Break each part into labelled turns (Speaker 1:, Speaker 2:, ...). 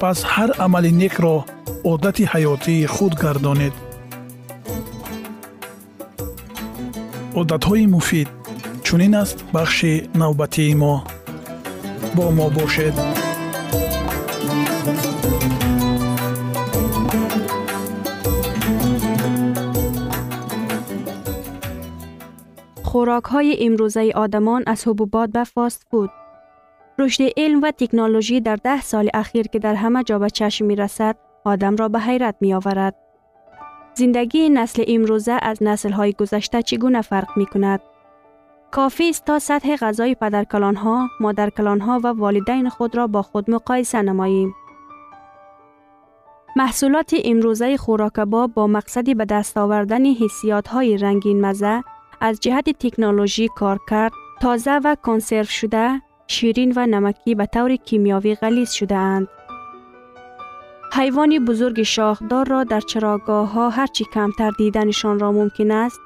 Speaker 1: пас ҳар амали некро одати ҳаётии худ гардонед одатҳои муфид чунин аст бахши навбатии мо бо мо бошед
Speaker 2: خوراک های امروزه آدمان از حبوبات به فاست فود رشد علم و تکنولوژی در ده سال اخیر که در همه جا به چشم می رسد آدم را به حیرت می آورد. زندگی نسل امروزه از نسل های گذشته چگونه فرق می کند؟ کافی است تا سطح غذای پدرکلان ها، مادرکلان ها و والدین خود را با خود مقایسه نماییم. محصولات امروزه خوراکباب با مقصدی به دست آوردن حسیات های رنگین مزه از جهت تکنولوژی کار کرد تازه و کنسرو شده شیرین و نمکی به طور کیمیاوی غلیظ شده اند. حیوان بزرگ شاخدار را در چراگاه ها هرچی کمتر دیدنشان را ممکن است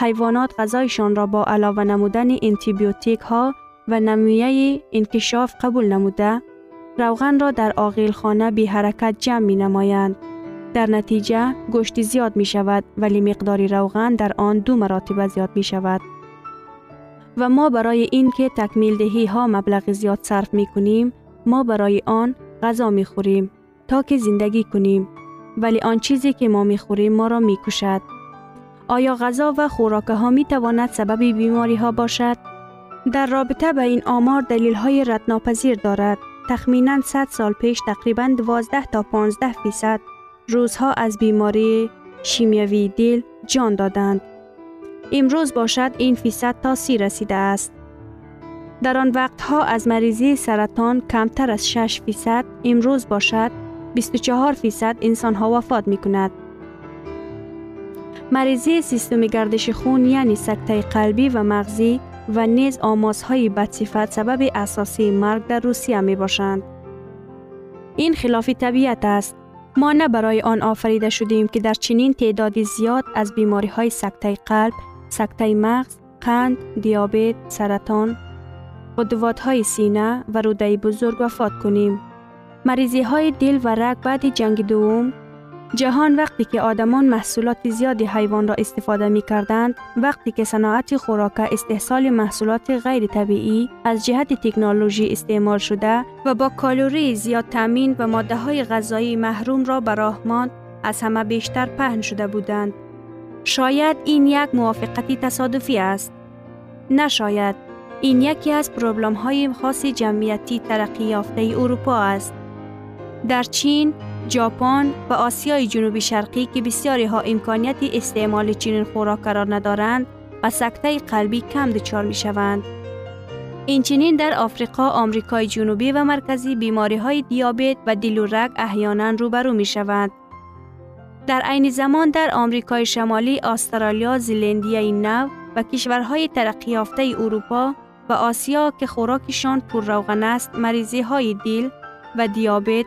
Speaker 2: حیوانات غذایشان را با علاوه نمودن انتیبیوتیک ها و نمویه انکشاف قبول نموده روغن را در آغیل خانه بی حرکت جمع می نمایند. در نتیجه گوشت زیاد می شود ولی مقدار روغن در آن دو مراتب زیاد می شود. و ما برای اینکه تکمیل دهی ها مبلغ زیاد صرف می کنیم ما برای آن غذا می خوریم تا که زندگی کنیم ولی آن چیزی که ما می خوریم ما را می کشد. آیا غذا و خوراک ها می تواند سبب بیماری ها باشد؟ در رابطه به این آمار دلیل های ردناپذیر دارد. تخمینا 100 سال پیش تقریبا 12 تا 15 فیصد روزها از بیماری شیمیوی دل جان دادند. امروز باشد این فیصد تا سی رسیده است. در آن وقتها از مریضی سرطان کمتر از 6 فیصد امروز باشد 24 فیصد انسان ها وفات می کند. مریضی سیستم گردش خون یعنی سکته قلبی و مغزی و نیز آمازهای بدصفت سبب اساسی مرگ در روسیه می باشند. این خلاف طبیعت است. ما نه برای آن آفریده شدیم که در چنین تعدادی زیاد از بیماری های سکته قلب، سکته مغز، قند، دیابت، سرطان، قدوات های سینه و روده بزرگ وفات کنیم. مریضی های دل و رگ بعد جنگ دوم جهان وقتی که آدمان محصولات زیادی حیوان را استفاده می کردند، وقتی که صناعت خوراک استحصال محصولات غیر طبیعی از جهت تکنولوژی استعمال شده و با کالوری زیاد تامین و ماده های غذایی محروم را براهمان از همه بیشتر پهن شده بودند. شاید این یک موافقتی تصادفی است. نشاید این یکی از پروبلم های خاص جمعیتی ترقی یافته اروپا است. در چین، ژاپن و آسیای جنوبی شرقی که بسیاری ها امکانیت استعمال چنین خوراک قرار ندارند و سکته قلبی کم دچار می شوند. اینچنین در آفریقا، آمریکای جنوبی و مرکزی بیماری های دیابت و دل و رگ احیانا روبرو می شوند. در عین زمان در آمریکای شمالی، استرالیا، زلندیای نو و کشورهای ترقی یافته اروپا و آسیا که خوراکشان پر روغن است، مریضی های دل و دیابت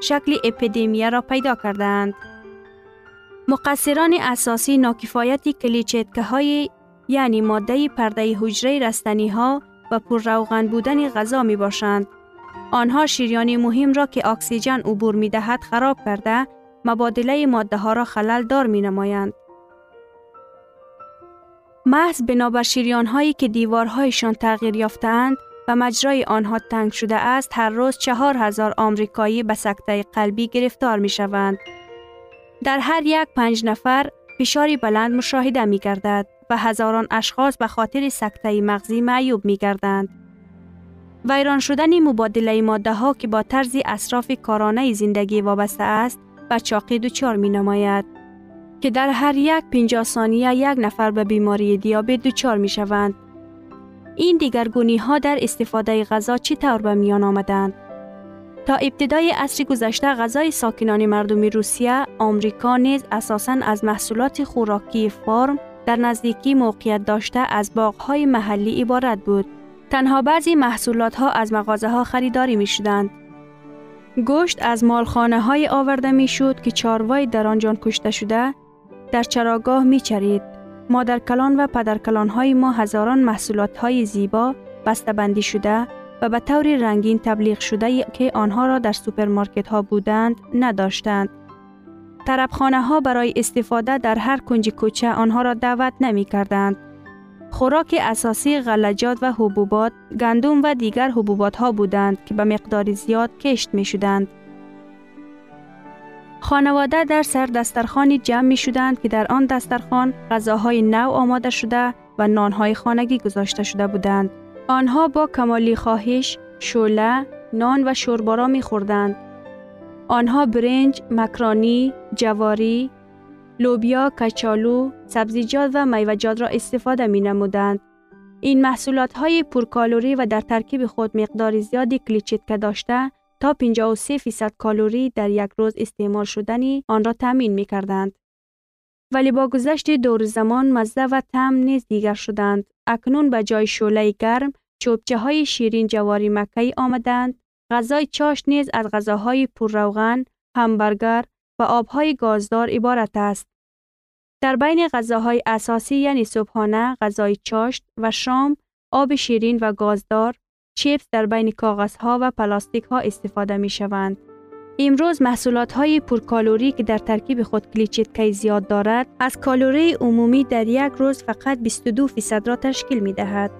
Speaker 2: شکل اپیدمی را پیدا کردند. مقصران اساسی ناکفایت کلیچتکه های یعنی ماده پرده حجره رستنی ها و پر روغن بودن غذا می باشند. آنها شیریان مهم را که اکسیژن عبور می دهد خراب کرده مبادله ماده ها را خلل دار می نمایند. محض بنابر شیریان هایی که دیوارهایشان تغییر یافتند و مجرای آنها تنگ شده است هر روز چهار هزار آمریکایی به سکته قلبی گرفتار می شوند. در هر یک پنج نفر فشاری بلند مشاهده می گردد و هزاران اشخاص به خاطر سکته مغزی معیوب می گردند. ویران شدن مبادله ماده ها که با طرز اصراف کارانه زندگی وابسته است و چاقی دچار می نماید که در هر یک 50 ثانیه یک نفر به بیماری دیابت دچار می شوند این دیگرگونی ها در استفاده غذا چی طور به میان آمدند؟ تا ابتدای عصر گذشته غذای ساکنان مردمی روسیه، آمریکا نیز اساساً از محصولات خوراکی فرم در نزدیکی موقعیت داشته از باغهای محلی عبارت بود. تنها بعضی محصولات ها از مغازه ها خریداری می شدند. گوشت از مالخانه های آورده می شد که چاروای در آنجان کشته شده در چراگاه می چرید. مادرکلان و پدرکلان های ما هزاران محصولات های زیبا بندی شده و به طور رنگین تبلیغ شده که آنها را در سوپرمارکت ها بودند نداشتند. طربخانه ها برای استفاده در هر کنج کوچه آنها را دعوت نمی کردند. خوراک اساسی غلجات و حبوبات، گندم و دیگر حبوبات ها بودند که به مقدار زیاد کشت می شدند. خانواده در سر دسترخانی جمع می شدند که در آن دسترخان غذاهای نو آماده شده و نانهای خانگی گذاشته شده بودند. آنها با کمالی خواهش، شوله، نان و شوربارا می خوردند. آنها برنج، مکرانی، جواری، لوبیا، کچالو، سبزیجات و میوجات را استفاده می نمودند. این محصولات های پرکالوری و در ترکیب خود مقدار زیادی کلیچیت داشته تا 53 فیصد کالوری در یک روز استعمال شدنی آن را تامین می کردند. ولی با گذشت دور زمان مزه و تم نیز دیگر شدند. اکنون به جای شوله گرم چوبچه های شیرین جواری مکهی آمدند. غذای چاشت نیز از غذاهای پرروغن، همبرگر و آبهای گازدار عبارت است. در بین غذاهای اساسی یعنی صبحانه، غذای چاشت و شام، آب شیرین و گازدار، چیپس در بین کاغذها و پلاستیک ها استفاده می شوند. امروز محصولات های پرکالوری که در ترکیب خود کلیچیتکی زیاد دارد از کالوری عمومی در یک روز فقط 22 فیصد را تشکیل می دهد.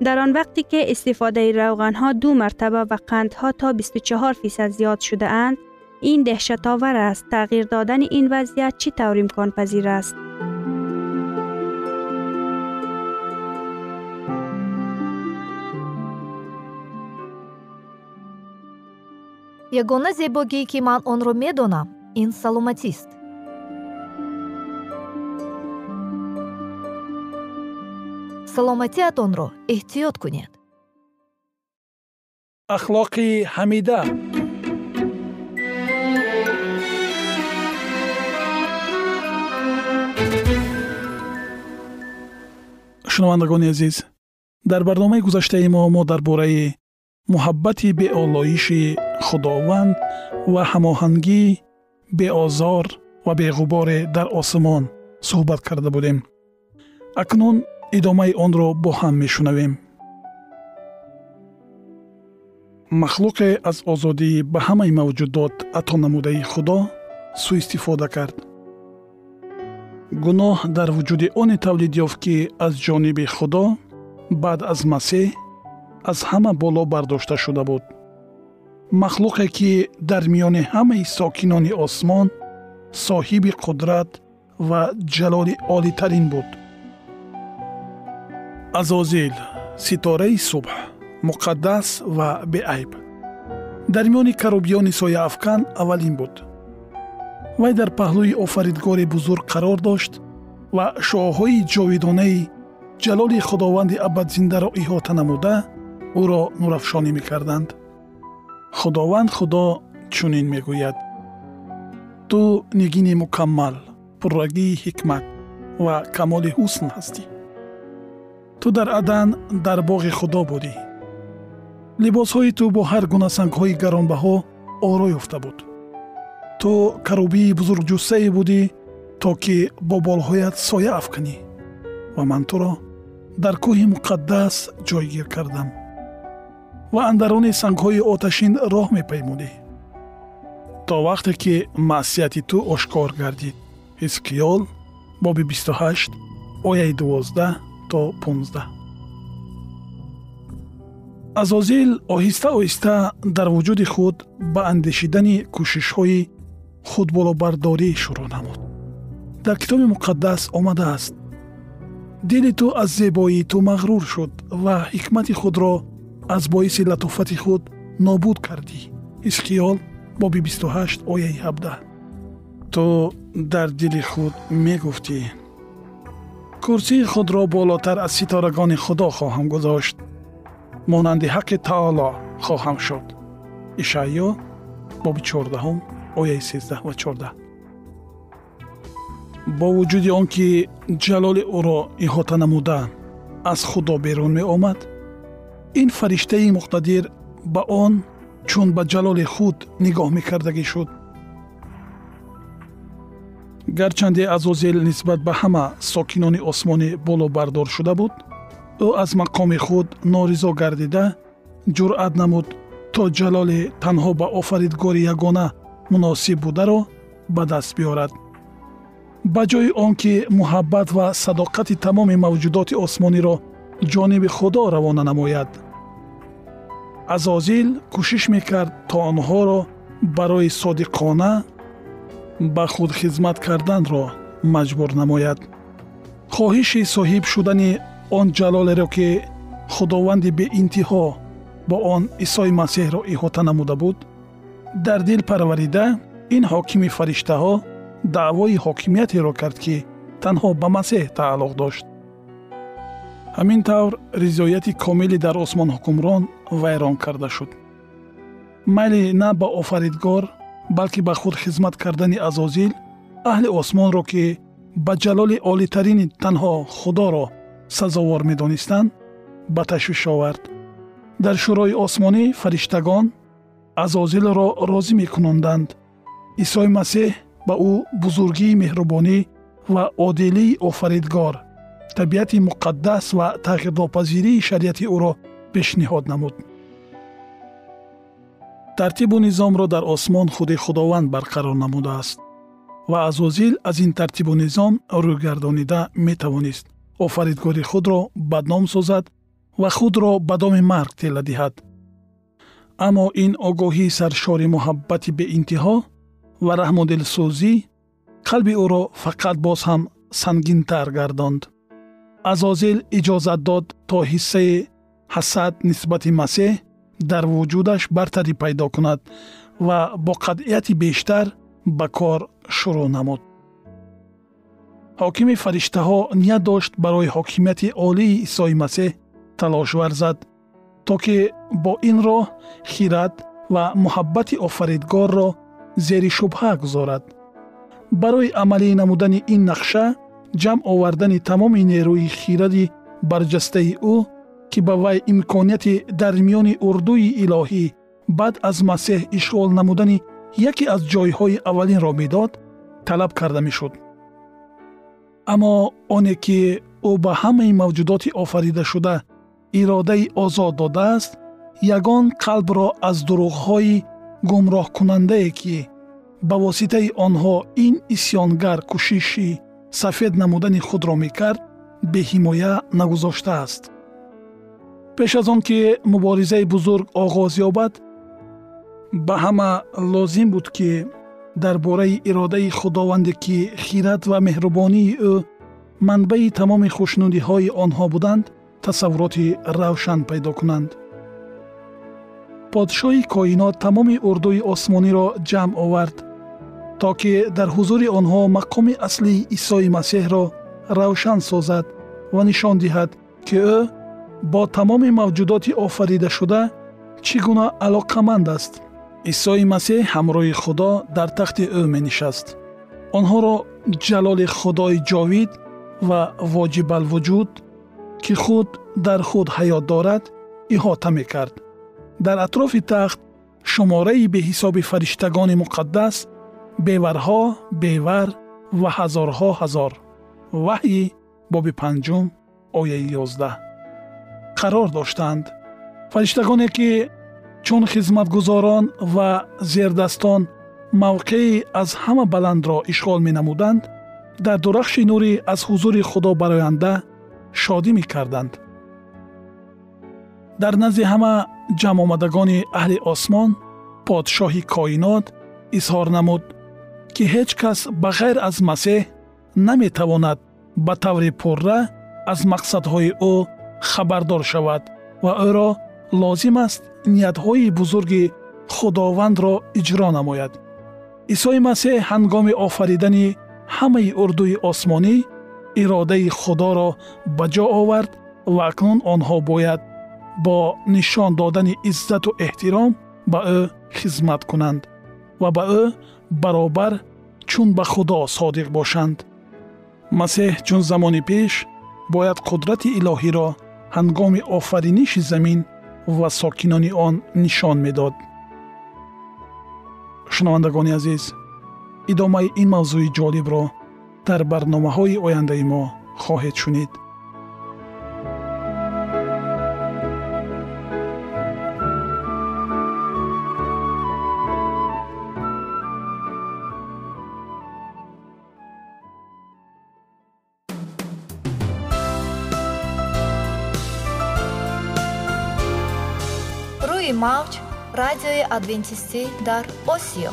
Speaker 2: در آن وقتی که استفاده روغن ها دو مرتبه و قندها تا 24 فیصد زیاد شده اند این دهشت آور است. تغییر دادن این وضعیت چی طور امکان پذیر است؟
Speaker 3: یگانه زیبایی که من آن را می‌دانم این سلامتی است. سلامتی
Speaker 1: اتون رو را احتیاط کنید. اخلاقی حمیده. Шунавандагони азиз. Дар барномаи гузаштаи мо мо дар бораи муҳаббати беолоиши худованд ва ҳамоҳангӣ беозор ва беғуборе дар осмон суҳбат карда будем. Акнун идомаи онро бо ҳам мешунавем. Махлуқе аз озодӣ ба ҳамаи мавҷудот ато намудаи худо сӯистифода кард гуноҳ дар вуҷуди оне тавлид ёфт ки аз ҷониби худо баъд аз масеҳ аз ҳама боло бардошта шуда буд. Махлуқе ки дар миёни ҳамаи сокинони осмон соҳиби қудрат ва ҷалоли олитарин буд. Азозил ситораи субҳ муқаддас ва беайб. Дар миёни карубиёни сояафкан аввалин буд вай дар паҳлӯи офаридгори бузург қарор дошт ва шоҳҳои ҷовидонаи ҷалоли худованди абадзиндаро иҳота намуда ӯро нурафшонӣ мекарданд. Худованд худо чунин мегӯяд. Ту нигини мукаммал пуррагии ҳикмат ва камоли ҳусн ҳастӣ ту дар адан дар боғи худо будӣ. Либосҳои ту бо ҳар гуна сангҳои гаронбаҳо оро ёфта буд ту карубии бузургҷуссае будӣ то ки бо болҳоят соя афканӣ ва ман туро дар кӯҳи муқаддас ҷойгир кардам. Ва андарони сангҳои оташин роҳ мепаймудӣ то вақте ки маъсияти ту ошкор гардид ҳизқиёл боби 28 ояи 12 то 15 азозил оҳиста оҳиста дар вуҷуди худ ба андешидани кӯшишҳои худболобардорӣ шурӯъ намуд дар китоби муқаддас омадааст дили ту аз зебоии ту мағрур шуд ва ҳикмати худро аз боиси латофати худ нобуд кардӣ ҳизқиёл боби 28 ояи 17 ту дар дили худ мегуфтӣ курсии худро болотар аз ситорагони худо хоҳам гузошт монанди ҳаққи таоло хоҳам шуд ишаъё боби 14 ояи 13 ва 14 бо вуҷуди он ки ҷалоли ӯро иҳота намуда аз худо берун меомад ин фариштаи муқтадир ба он чун ба ҷалоли худ нигоҳ мекардагӣ шуд. Гарчанде азозел нисбат ба ҳама сокинони осмонӣ болобардор шуда буд ӯ аз мақоми худ норизо гардида ҷуръат намуд то ҷалоли танҳо ба офаридгори ягона муносиб бударо ба даст биёрад. Ба ҷои он ки муҳаббат ва садоқати тамоми мавҷудоти осмониро ҷониби худо равона намояд. Азозил кӯшиш мекард то онҳоро барои содиқона ба худ хизмат карданро маҷбур намояд. Хоҳиши соҳиб шудани он ҷалолеро ки худованди беинтиҳо бо он исои масеҳро иҳота намуда буд дар дил парварида ин ҳокими фариштаҳо даъвои ҳокимиятеро кард ки танҳо ба масеҳ тааллуқ дошт. Ҳамин тавр ризояти комилӣ дар осмон ҳукмрон вайрон карда шуд. Майли на ба офаридгор балки ба худ хизмат кардани азозил аҳли осмонро ки ба ҷалоли олитарини танҳо худоро сазовор медонистанд ба ташвиш овард. Дар шӯрои осмонӣ фариштагон азозилро розӣ мекунонданд исои масеҳ ба ӯ бузургии меҳрубонӣ ва одилии офаридгор табиати муқаддас ва тағйирнопазирии шариати ӯро пешниҳод намуд. Тартибу низомро дар осмон худи худованд барқарор намудааст ва азозил аз ин тартибу низом рӯйгардонида метавонист. Офаридгори худро бадном созад ва худро ба доми марг тела диҳад аммо ин огоҳии саршори муҳаббати беинтиҳо ва раҳму дилсӯзӣ қалби ӯро фақат боз ҳам сангинтар гардонд. Азозил иҷозат дод то ҳиссаи ҳасад нисбати масеҳ дар вуҷудаш бартарӣ пайдо кунад ва бо қатъияти бештар ба кор шурӯъ намуд. Ҳокими фариштаҳо ният дошт барои ҳокимияти олии исои масеҳ талош варзад то ки бо ин роҳ хират ва муҳаббати офаридгорро зери шубҳа гузорад. Барои амалӣ намудани ин нақша ҷамъ овардани тамоми нерӯи хиради барҷастаи ӯ ки ба вай имконияти дар миёни урдуи илоҳӣ баъд аз масеҳ ишғол намудани яке аз ҷойҳои аввалинро медод талаб карда мешуд. Аммо оне ки ӯ ба ҳамаи мавҷудоти офаридашуда иродаи озод додааст ягон қалбро аз дурӯғҳои гумроҳкунандае ки ба воситаи онҳо ин исьёнгар кӯшиши сафед намудани худро мекард беҳимоя нагузоштааст. Пеш аз он ки муборизаи бузург оғоз ёбад ба ҳама лозим буд ки дар бораи иродаи худованде ки хират ва меҳрубонии ӯ манбаи тамоми хушнудиҳои онҳо буданд тасаввуроти равшан пайдо кунанд. Подшоҳи коинот тамоми урдуи осмониро ҷамъ овард то ки дар ҳузури онҳо мақоми аслии исои масеҳро равшан созад ва нишон диҳад ки ӯ бо тамоми мавҷудоти офаридашуда чӣ гуна алоқаманд аст. Исои масеҳ ҳамроҳи худо дар тахти ӯ менишаст. Онҳоро ҷалоли худои ҷовид ва воҷибалвуҷуд ки худ дар худ ҳаёт дорад иҳота мекард. Дар атрофи тахт шумораи беҳисоби фариштагони муқаддас беварҳо бевар ва ҳазорҳо ҳазор. Ваҳйи боби панҷум ояи ёздаҳ. Қарор доштанд. Фариштагоне ки чун хизматгузорон ва зердастон мавқеи аз ҳама баландро ишғол менамуданд дар дурахши нурӣ аз ҳузури худо бароянда шодӣ мекарданд. Дар назди ҳама ҷамъомадагони аҳли осмон подшоҳи коинот изҳор намуд ки ҳеҷ кас ба ғайр аз масеҳ наметавонад ба таври пурра аз мақсадҳои ӯ хабардор шавад ва ӯро лозим аст ниятҳои бузурги худовандро иҷро намояд. Исои масеҳ ҳангоми офаридани ҳамаи урдуи осмонӣ иродаи худоро ба ҷо овард ва акнун онҳо бояд бо нишон додани иззату эҳтиром ба ӯ хизмат кунанд ва ба ӯ баробар чун ба худо содиқ бошанд. Масеҳ чун замони пеш бояд қудрати илоҳиро ҳангоми офариниши замин ва сокинони он нишон медод. Шунавандагони азиз идомаи ин мавзӯи ҷолибро дар барномаҳои ояндаи мо хоҳед шунид.
Speaker 3: Рӯи мавҷ радиои адвентистӣ дар осиё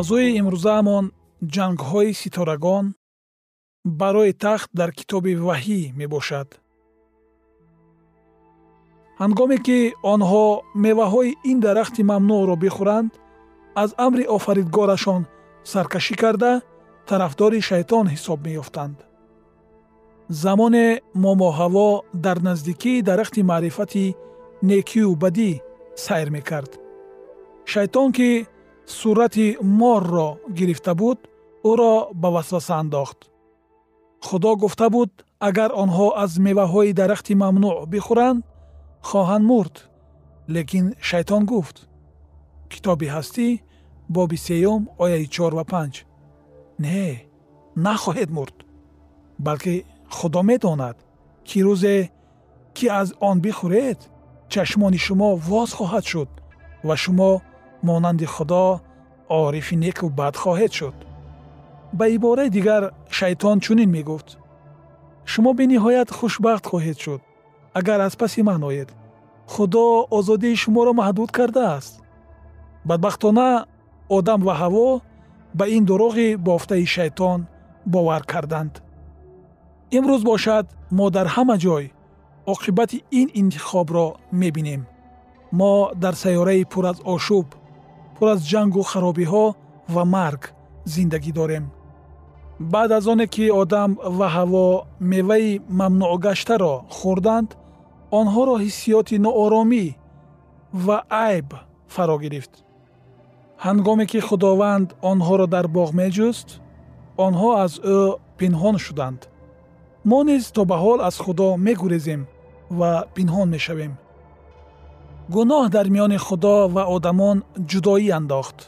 Speaker 1: мавзӯи имрӯзаамон ҷангҳои ситорагон барои тахт дар китоби ваҳӣ мебошад. Ҳангоме ки онҳо меваҳои ин дарахти мамнӯъро бихӯранд аз амри офаридгорашон саркашӣ карда тарафдори шайтон ҳисоб меёфтанд. Замоне момо ҳаво дар наздикии дарахти маърифати некию бадӣ сайр мекард. Шайтон ки сурати морро гирифта буд ӯро ба васваса андохт. Худо гуфта буд агар онҳо аз меваҳои дарахти мамнӯъ бихӯранд хоҳанд мурд лекин шайтон гуфт. Китоби ҳастӣ боби сеюм ояи чор ва панҷ. Не нахоҳед мурд балки худо медонад ки рӯзе ки аз он бихӯред чашмони шумо воз хоҳад шуд ва шумо монанди худо орифи неку бад хоҳед шуд ба ибораи дигар шайтон чунин мегуфт шумо бениҳоят хушбахт хоҳед шуд агар аз паси ман оед худо озодии шуморо маҳдуд кардааст бадбахтона одам ва ҳаво ба ин дуруғи бофтаи шайтон бовар карданд имрӯз бошад мо дар ҳама ҷой оқибати ин интихобро мебинем мо дар сайёраи пур аз ошӯб пур аз ҷангу харобиҳо ва марг зиндагӣ дорем. Баъд аз оне ки одам ва ҳаво меваи мамнӯъгаштаро хӯрданд онҳоро ҳиссиёти нооромӣ ва айб фаро гирифт. Ҳангоме ки худованд онҳоро дар боғ меҷуст онҳо аз ӯ пинҳон шуданд. Мо низ то ба ҳол аз худо мегурезем ва пинҳон мешавем гуноҳ дар миёни худо ва одамон ҷудоӣ андохт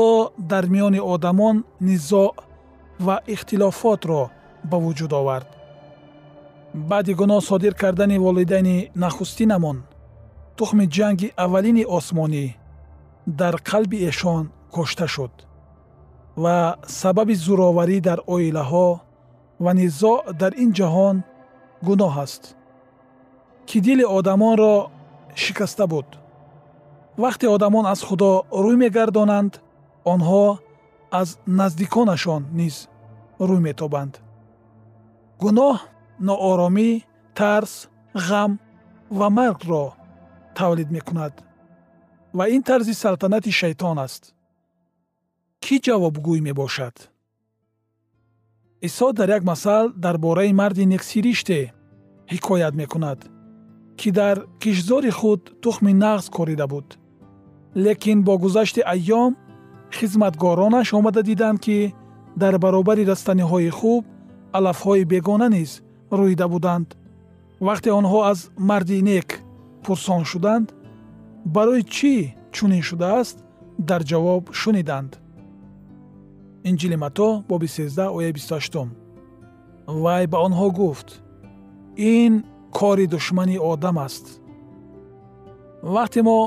Speaker 1: ӯ дар миёни одамон низоъ ва ихтилофотро ба вуҷуд овард баъди гуноҳ содир кардани волидайни нахустинамон тухми ҷанги аввалини осмонӣ дар қалби эшон кушта шуд ва сабаби зӯроварӣ дар оилаҳо ва низоъ дар ин ҷаҳон гуноҳ аст ки дили одамонро шикаста буд. Вақте одамон аз худо рӯй мегардонанд онҳо аз наздиконашон низ рӯй метобанд. Гуноҳ нооромӣ тарс ғам ва маргро тавлид мекунад. Ва ин тарзи салтанати шайтон аст. Кӣ ҷавобгӯй мебошад? Исо дар як масал дар бораи марди нексириште ҳикоят мекунад ки дар кишзори худ тухми нағз корида буд. Лекин бо гузашти айём хизматгоронаш омада диданд ки дар баробари растаниҳои хуб алафҳои бегона низ рӯида буданд. Вақте онҳо аз марди нек пурсон шуданд барои чӣ чунин шудааст? Дар ҷавоб шуниданд. Инҷили матто боби 13 ояи 28 вай ба онҳо гуфт ин кори душмани одам аст. Вақте мо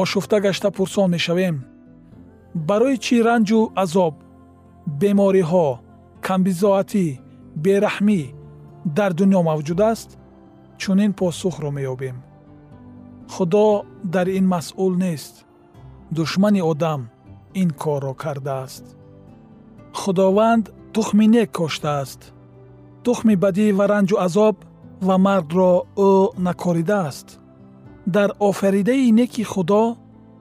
Speaker 1: ошуфта гашта пурсон мешавем барои чӣ ранҷу азоб бемориҳо камбизоатӣ бераҳмӣ дар дунё мавҷуд аст чунин посухро меёбем. Худо дар ин масъул нест. Душмани одам ин корро кардааст. Худованд тухми нек коштааст тухми бадӣ ва ранҷу азоб ва мардро ӯ накоридааст дар офаридаи неки худо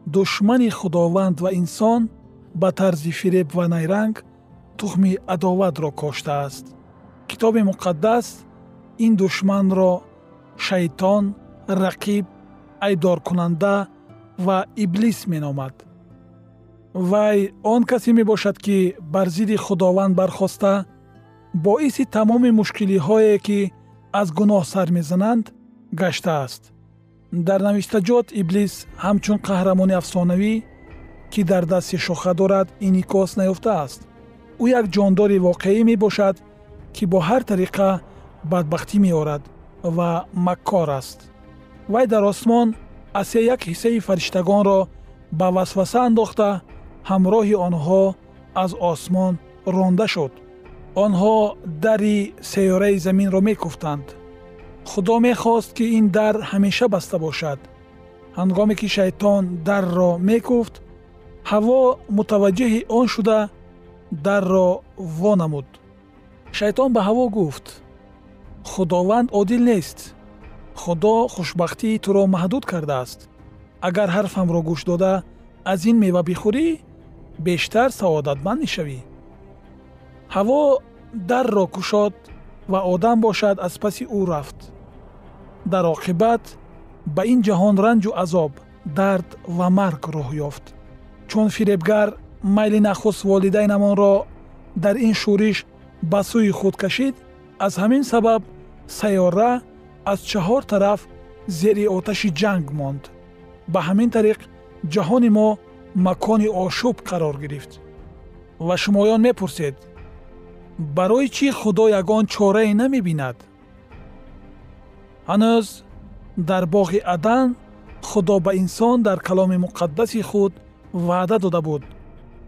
Speaker 1: душмани худованд ва инсон ба тарзи фиреб ва найранг тухми адоватро коштааст. Китоби муқаддас ин душманро шайтон рақиб айбдоркунанда ва иблис меномад. Вай он касе мебошад ки бар зидди худованд бархоста боиси тамоми мушкилиҳое ки аз гуноҳ сар мезананд гаштааст дар навиштаҷот иблис ҳамчун қаҳрамони афсонавӣ ки дар дасти шоха дорад инъикос наёфтааст ӯ як ҷондори воқеӣ мебошад ки бо ҳар тариқа бадбахтӣ меорад ва маккор аст. Вай дар осмон асе як ҳиссаи фариштагонро ба васваса андохта ҳамроҳи онҳо аз осмон ронда шуд онҳо дари сайёраи заминро мекуфтанд. Худо мехост ки ин дар ҳамеша баста бошад. Ҳангоме ки шайтон дарро мекуфт ҳаво мутаваҷҷиҳи он шуда дарро вонамуд. Шайтон ба ҳаво гуфт худованд одил нест. Худо хушбахтии туро маҳдуд кардааст. Агар ҳарфамро гӯш дода аз ин мева бихӯрӣ бештар саодатманд мешавӣ ҳаво дарро кушод ва одам бошад аз паси ӯ рафт. Дар оқибат ба ин ҷаҳон ранҷу азоб дард ва марг роҳ ёфт. Чун фиребгар майли нахуст волидайнамонро дар ин шӯриш ба сӯи худ кашид аз ҳамин сабаб сайёра аз чаҳор тараф зери оташи ҷанг монд. Ба ҳамин тариқ ҷаҳони мо макони ошӯб қарор гирифт. Ва шумоён мепурсед барои чӣ худо ягон чорае намебинад. Ҳанӯз дар боғи адан худо ба инсон дар каломи муқаддаси худ ваъда дода буд.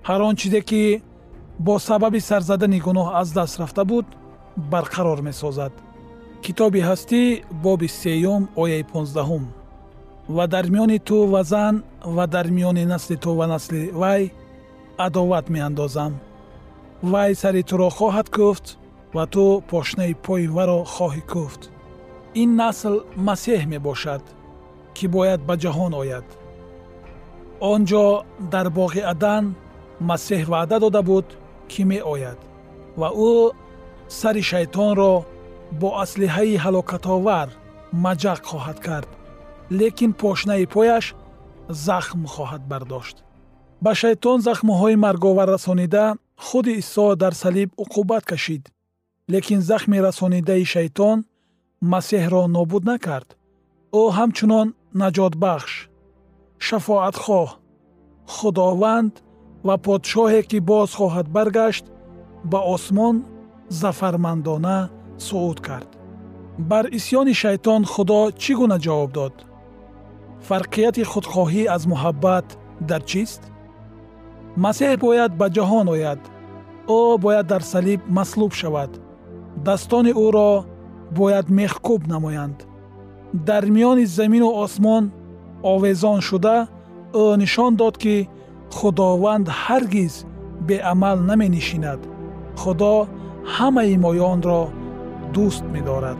Speaker 1: Ҳар он чизе ки бо сабаби сарзадани гуноҳ аз даст рафта буд барқарор месозад. Китоби ҳастӣ боби сеюм ояи понздаҳум. Ва дар миёни ту ва зан ва дар миёни насли ту ва насли вай адоват меандозам вай сари туро хоҳад кӯфт ва ту пошнаи пои варо хоҳӣ кӯфт ин насл масеҳ мебошад ки бояд ба ҷаҳон ояд. он ҷо дар боғи адан масеҳ ваъда дода буд ки меояд ва ӯ сари шайтонро бо аслиҳаи ҳалокатовар маҷақ хоҳад кард лекин пошнаи пояш захм хоҳад бардошт. ба шайтон захмҳои марговар расонида худи исо дар салиб уқубат кашид лекин захми расонидаи шайтон масеҳро нобуд накард. Ӯ ҳамчунон наҷотбахш шафоатхоҳ худованд ва подшоҳе ки боз хоҳад баргашт ба осмон зафармандона сууд кард. Бар исьёни шайтон худо чӣ гуна ҷавоб дод? Фарқияти худхоҳӣ аз муҳаббат дар чист масеҳ бояд ба ҷаҳон ояд. Ӯ бояд дар салиб маслуб шавад. Дастони ӯро бояд мехкӯб намоянд. Дар миёни замину осмон овезон шуда ӯ нишон дод ки худованд ҳаргиз беамал наменишинад. Худо ҳамаи моёнро дӯст медорад